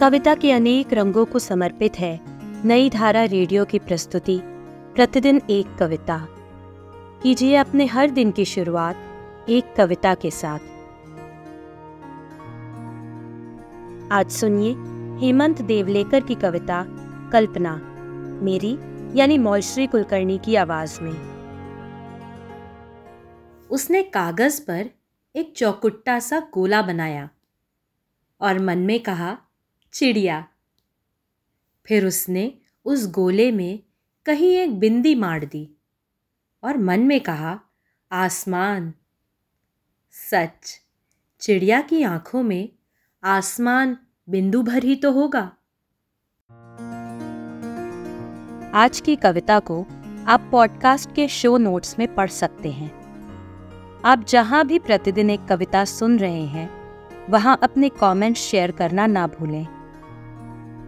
कविता के अनेक रंगों को समर्पित है। नई धारा रेडियो की प्रस्तुति, प्रतिदिन एक कविता। कीजिए अपने हर दिन की शुरुआत एक कविता के साथ। आज सुनिए हेमंत देवलेकर की कविता, कल्पना। मेरी, यानी मौलश्री कुलकर्णी की आवाज़ में। उसने कागज़ पर एक चौकुट्टा सा गोला बनाया और मन में कहा चिड़िया। फिर उसने उस गोले में कहीं एक बिंदी मार दी और मन में कहा, आसमान। सच, चिड़िया की आँखों में आसमान बिंदु भर ही तो होगा। आज की कविता को आप पॉडकास्ट के शो नोट्स में पढ़ सकते हैं। आप जहाँ भी प्रतिदिन एक कविता सुन रहे हैं, वहाँ अपने कमेंट्स शेयर करना ना भूलें।